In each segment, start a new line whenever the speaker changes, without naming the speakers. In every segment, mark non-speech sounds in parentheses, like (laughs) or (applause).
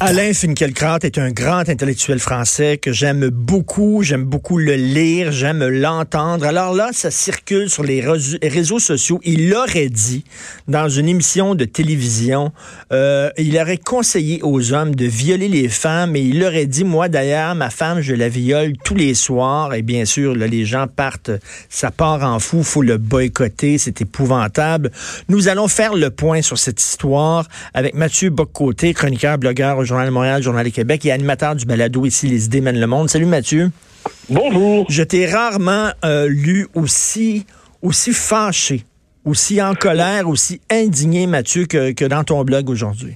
Alain Finkielkraut est un grand intellectuel français que j'aime beaucoup. J'aime beaucoup le lire, j'aime l'entendre. Alors là, ça circule sur les réseaux sociaux. Il l'aurait dit dans une émission de télévision. Euh, il aurait conseillé aux hommes de violer les femmes et il aurait dit, moi d'ailleurs, ma femme, je la viole tous les soirs. Et bien sûr, là, les gens partent, ça part en fou, faut le boycotter, c'est épouvantable. Nous allons faire le point sur cette histoire avec Mathieu Boccoté, chroniqueur, blogueur au Journal de Montréal, Journal du Québec et animateur du balado ici Les idées mènent le monde. Salut Mathieu.
Bonjour.
Je t'ai rarement euh, lu aussi, aussi fâché, aussi en colère, aussi indigné, Mathieu, que dans ton blog aujourd'hui.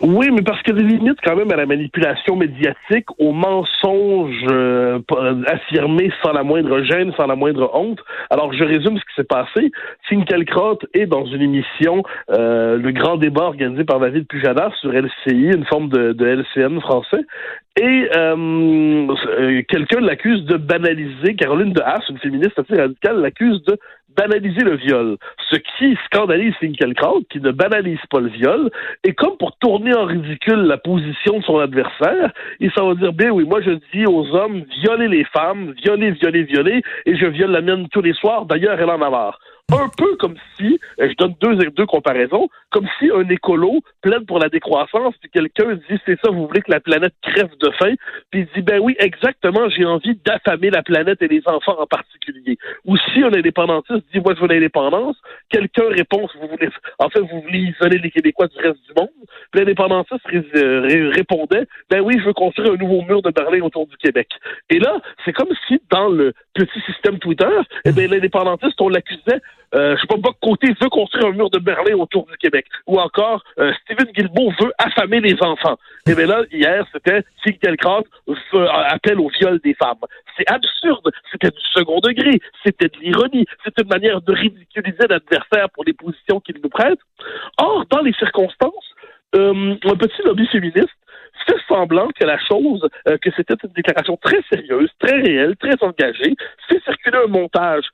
Oui, mais parce qu'il y a des limites quand même à la manipulation médiatique, au mensonge euh, affirmé sans la moindre gêne, sans la moindre honte. Alors, je résume ce qui s'est passé. Finkielkraut est dans une émission, euh, le grand débat organisé par David Pujadas sur LCI, une forme de, de LCN français, et euh, euh, quelqu'un l'accuse de banaliser, Caroline de Haas, une féministe assez radicale, l'accuse de banaliser le viol. Ce qui scandalise Finkielkraut, qui ne banalise pas le viol, et comme pour tourner en ridicule la position de son adversaire, il s'en va dire, bien oui, moi je dis aux hommes, violez les femmes, violez, violez, violez, et je viole la mienne tous les soirs, d'ailleurs elle en a marre un peu comme si, euh, je donne deux, deux comparaisons, comme si un écolo plaide pour la décroissance, puis quelqu'un dit c'est ça, vous voulez que la planète crève de faim, puis il dit ben oui, exactement, j'ai envie d'affamer la planète et les enfants en particulier. Ou si un indépendantiste dit moi je veux l'indépendance, quelqu'un répond vous voulez, en fait vous voulez isoler les Québécois du reste du monde, l'indépendantiste euh, répondait ben oui, je veux construire un nouveau mur de Berlin autour du Québec. Et là, c'est comme si dans le petit système Twitter, eh bien l'indépendantiste on l'accusait euh, je sais pas, Côté veut construire un mur de Berlin autour du Québec. Ou encore, euh, Steven veut affamer les enfants. Et bien là, hier, c'était Sigel veut appelle au viol des femmes. C'est absurde. C'était du second degré. C'était de l'ironie. C'était une manière de ridiculiser l'adversaire pour les positions qu'il nous prête. Or, dans les circonstances, euh, un petit lobby féministe fait semblant que la chose, euh, que c'était une déclaration très sérieuse, très réelle, très engagée, fait circuler un montage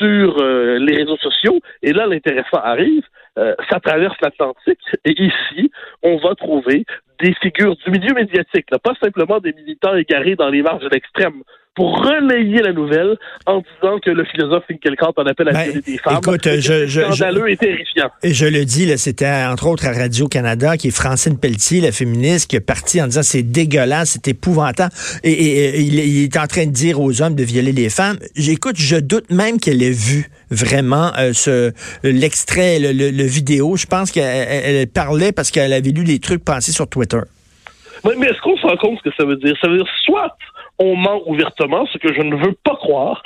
sur euh, les réseaux sociaux, et là, l'intéressant arrive, euh, ça traverse l'Atlantique, et ici, on va trouver des figures du milieu médiatique, pas simplement des militants égarés dans les marges de l'extrême, pour relayer la nouvelle en disant que le philosophe Finkielkraut en appelle à ben, des femmes.
Écoute, je, je,
scandaleux et terrifiant.
Et je le dis, c'était entre autres à Radio-Canada, qui est Francine Pelletier, la féministe, qui est partie en disant c'est dégueulasse, c'est épouvantable. Et, il, est en train de dire aux hommes de violer les femmes. J'écoute, je doute même qu'elle ait vu vraiment euh, ce l'extrait, le, le, vidéo. Je pense qu'elle parlait parce qu'elle avait lu les trucs passés sur Twitter.
Oui, mais est-ce qu'on se rend compte ce que ça veut dire? Ça veut dire soit on ment ouvertement, ce que je ne veux pas croire,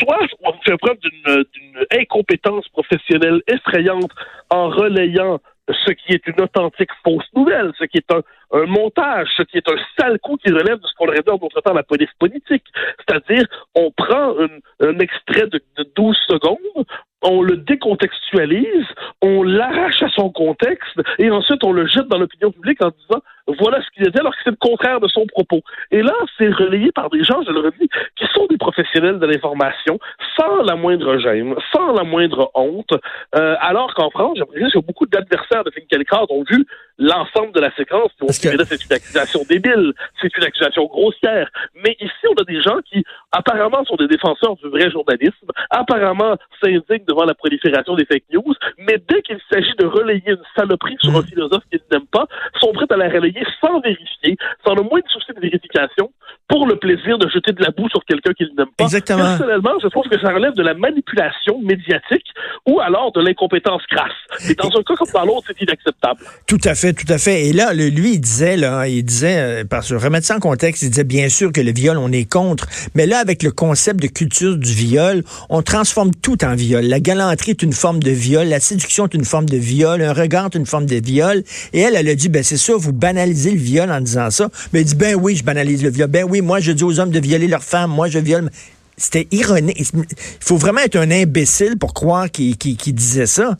soit on fait preuve d'une incompétence professionnelle effrayante en relayant ce qui est une authentique fausse nouvelle, ce qui est un, montage, ce qui est un sale coup qui relève de ce qu'on aurait dit en d'autres temps la police politique. C'est-à-dire, on prend un, extrait de, de 12 secondes, on le décontextualise, on l'arrache à son contexte, et ensuite on le jette dans l'opinion publique en disant voilà ce qu'il a dit, alors que c'est le contraire de son propos. Et là, c'est relayé par des gens, je le redis, qui sont des professionnels de l'information, sans la moindre gêne, sans la moindre honte, euh, alors qu'en France, j'ai l'impression que beaucoup d'adversaires de Finkielkraut ont vu l'ensemble de la séquence, et ont dit, que... là, c'est une accusation débile, c'est une accusation grossière. Mais ici, on a des gens qui, apparemment, sont des défenseurs du vrai journalisme, apparemment s'indignent devant la prolifération des fake news, mais dès qu'il s'agit de relayer une saloperie sur un mmh. philosophe qu'ils n'aiment pas, sont prêts à la relayer sans vérifier, sans le moins de souci de vérification, pour le plaisir de jeter de la boue sur quelqu'un qu'il n'aime pas.
Exactement.
Personnellement, je trouve que ça relève de la manipulation médiatique ou alors de l'incompétence crasse. Et dans un cas comme dans l'autre, c'est inacceptable.
Tout à fait, tout à fait. Et là, lui, il disait, là, il disait, euh, parce que remettre ça en contexte, il disait bien sûr que le viol, on est contre. Mais là, avec le concept de culture du viol, on transforme tout en viol. La galanterie est une forme de viol, la séduction est une forme de viol, un regard est une forme de viol. Et elle, elle a dit, ben c'est ça, vous banalisez le viol en disant ça. Mais elle dit, ben oui, je banalise le viol. Ben oui, moi, je dis aux hommes de violer leurs femmes. Moi, je viole. C'était ironique. Il faut vraiment être un imbécile pour croire qu'il disait ça.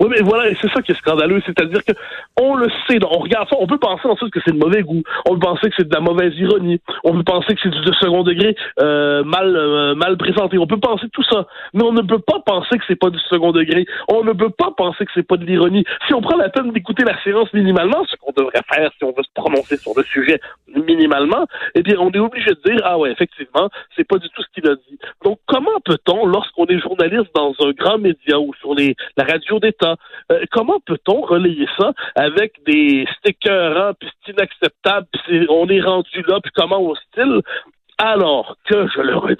Oui, mais voilà, c'est ça qui est scandaleux, c'est-à-dire que on le sait, on regarde ça, on peut penser ensuite que c'est de mauvais goût, on peut penser que c'est de la mauvaise ironie, on peut penser que c'est du second degré euh, mal euh, mal présenté, on peut penser tout ça, mais on ne peut pas penser que c'est pas du second degré, on ne peut pas penser que c'est pas de l'ironie. Si on prend la peine d'écouter la séance minimalement, ce qu'on devrait faire si on veut se prononcer sur le sujet minimalement, eh bien, on est obligé de dire ah ouais, effectivement, c'est pas du tout ce qu'il a dit. Donc, comment peut-on, lorsqu'on est journaliste dans un grand média ou sur les la radio euh, comment peut-on relayer ça avec des stickers, hein, puis c'est inacceptable, puis on est rendu là, puis comment hostile alors que, je le redis,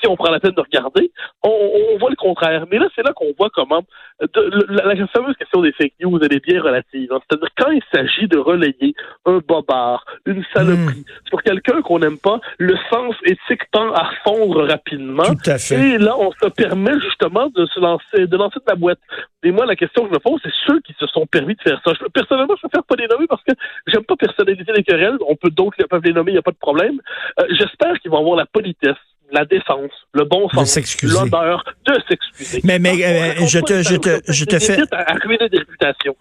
si on prend la peine de regarder, on, voit le contraire. Mais là, c'est là qu'on voit comment la, fameuse question des fake news, elle est bien relative. Hein. C'est-à-dire, quand il s'agit de relayer un bobard, une saloperie, hmm. sur quelqu'un qu'on n'aime pas, le sens éthique tend à fondre rapidement.
Tout à fait.
Et là, on se permet justement de se lancer, de lancer de la boîte. Et moi, la question que je me pose, c'est ceux qui se sont permis de faire ça. Je, personnellement, je préfère pas les nommer parce que j'aime pas personnaliser les querelles. On peut d'autres peuvent les nommer, il n'y a pas de problème. Euh, j'espère qu'ils vont avoir la politesse la défense, le bon sens, l'honneur de s'excuser.
Mais, mais euh, je te, je te, je te fais,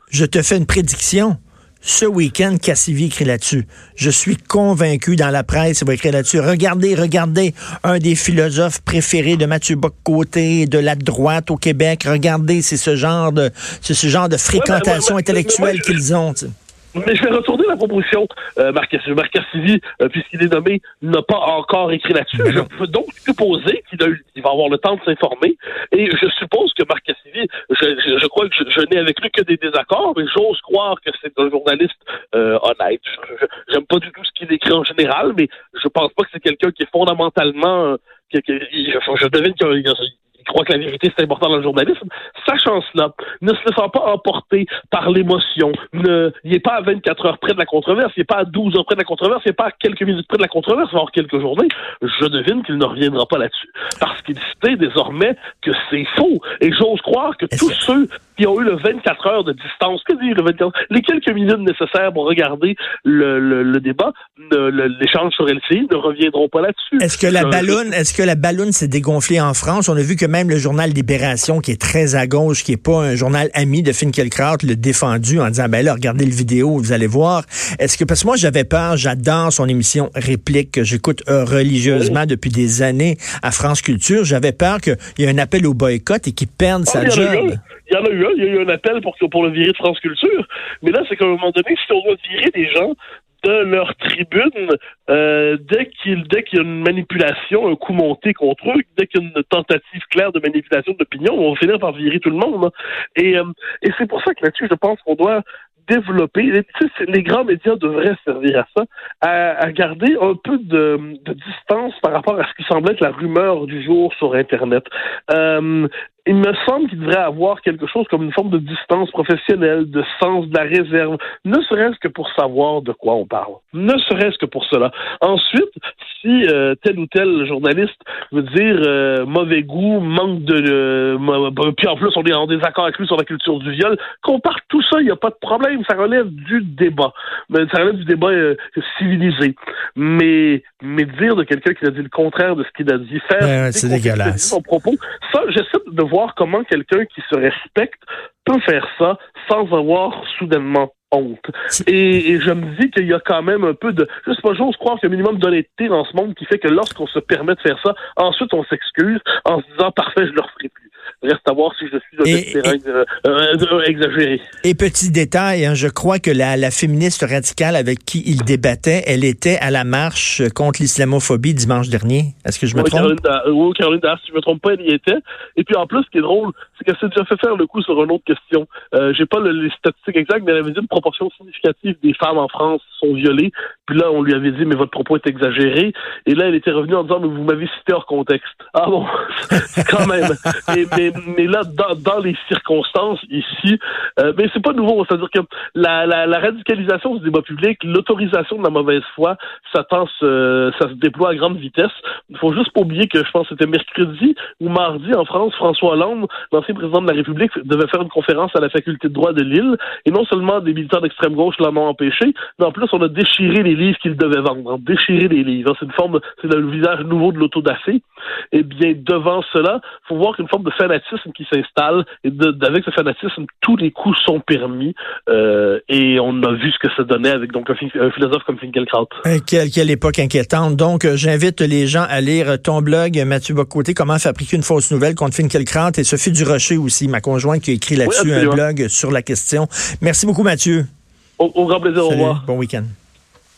je te fais une prédiction. Ce week-end, Cassivi écrit là-dessus. Je suis convaincu dans la presse, il va écrire là-dessus. Regardez, regardez, un des philosophes préférés de Mathieu Bock-Côté, de la droite au Québec. Regardez, c'est ce genre de, c'est ce genre de fréquentation intellectuelle qu'ils ont.
Mais je vais retourner la proposition. Euh, Marc, Marc euh, puisqu'il est nommé, n'a pas encore écrit là-dessus. Je peux donc supposer qu'il va avoir le temps de s'informer. Et je suppose que Marc Cassivi, je, je, crois que je, n'ai avec lui que des désaccords, mais j'ose croire que c'est un journaliste euh, honnête. J'aime pas du tout ce qu'il écrit en général, mais je pense pas que c'est quelqu'un qui est fondamentalement... je, je devine qu'il il croit que la vérité c'est important dans le journalisme, sachant cela, ne se laissant pas emporter par l'émotion, ne, il n'est pas à 24 heures près de la controverse, il n'est pas à 12 heures près de la controverse, il n'est pas à quelques minutes près de la controverse, voire quelques journées, je devine qu'il ne reviendra pas là-dessus. Parce qu'il sait désormais que c'est faux. Et j'ose croire que tous ceux qui ont eu le 24 heures de distance, que dit le 24 les quelques minutes nécessaires pour regarder le, le, débat, l'échange sur LCI ne reviendront pas là-dessus.
Est-ce que la ballonne, est-ce que la ballonne s'est dégonflée en France? On a vu que même le journal Libération, qui est très à gauche, qui est pas un journal ami de Finkielkraut, l'a défendu en disant, ben là, regardez le vidéo, vous allez voir. Est-ce que, parce que moi, j'avais peur, j'adore son émission Réplique, que j'écoute euh, religieusement depuis des années à France Culture. J'avais peur qu'il y ait un appel au boycott et qu'il perde sa
ah,
job.
Il y en a eu un, il y a eu un appel pour, pour le virer de France Culture. Mais là, c'est qu'à un moment donné, si on doit virer des gens de leur tribune euh, dès qu'il dès qu'il y a une manipulation, un coup monté contre eux, dès qu'il y a une tentative claire de manipulation d'opinion, on va finir par virer tout le monde. Hein. Et, euh, et c'est pour ça que là-dessus, je pense qu'on doit développer, les, grands médias devraient servir à ça, à, garder un peu de, distance par rapport à ce qui semble être la rumeur du jour sur Internet. Euh, il me semble qu'il devrait avoir quelque chose comme une forme de distance professionnelle, de sens de la réserve, ne serait-ce que pour savoir de quoi on parle. Ne serait-ce que pour cela. Ensuite, si euh, tel ou tel journaliste veut dire euh, mauvais goût, manque de... Euh, puis en plus, on est en désaccord avec lui sur la culture du viol, qu'on parte tout ça, il n'y a pas de problème, ça relève du débat. Mais ça relève du débat civilisé. Mais, mais dire de quelqu'un qui a dit le contraire de ce qu'il a dit, faire...
c'est dégueulasse.
Son propos, ça, j'essaie de voir comment quelqu'un qui se respecte peut faire ça sans avoir soudainement honte. Et, je me dis qu'il y a quand même un peu de... Je sais pas, j'ose croire qu'il y a un minimum d'honnêteté dans ce monde qui fait que lorsqu'on se permet de faire ça, ensuite on s'excuse en se disant « parfait, je le referai plus ». Reste à voir si je suis un exagéré.
Et petit détail, hein, je crois que la, la féministe radicale avec qui il débattait, elle était à la marche contre l'islamophobie dimanche dernier. Est-ce que je me trompe?
oui, Caroline si je me trompe pas, elle y était. Et puis en plus, ce qui est drôle, c'est qu'elle s'est déjà fait faire le coup sur une autre question. Euh, J'ai pas les statistiques exactes, mais elle avait dit une proportion significative des femmes en France sont violées. Puis là, on lui avait dit, mais votre propos est exagéré. Et là, elle était revenue en disant, mais vous m'avez cité hors contexte. Ah bon, (laughs) quand même. mais, là, dans, les circonstances ici, euh, mais c'est pas nouveau. C'est-à-dire que la, radicalisation du débat public, l'autorisation de la mauvaise foi, ça, tend, ça se déploie à grande vitesse. Il faut juste pas oublier que je pense que c'était mercredi ou mardi en France, François Hollande, l'ancien président de la République, devait faire une conférence à la faculté de droit de Lille. Et non seulement des militants d'extrême gauche l'en ont empêché, mais en plus, on a déchiré les livres qu'il devait vendre. Déchirer les livres. C'est une forme, c'est le visage nouveau de l'autodafé. Eh bien, devant cela, faut voir qu'une forme de fanatisme qui s'installe, et avec ce fanatisme, tous les coups sont permis. Euh, et on a vu ce que ça donnait avec donc un, philosophe comme Finkielkraut.
Euh, quelle, quelle époque inquiétante. Donc, euh, j'invite les gens à lire ton blog, Mathieu Bocoté, Comment fabriquer une fausse nouvelle contre Finkielkraut et Sophie Durocher aussi, ma conjointe qui a écrit là-dessus un blog sur la question. Merci beaucoup, Mathieu.
Au, grand plaisir. Au revoir.
Bon week-end.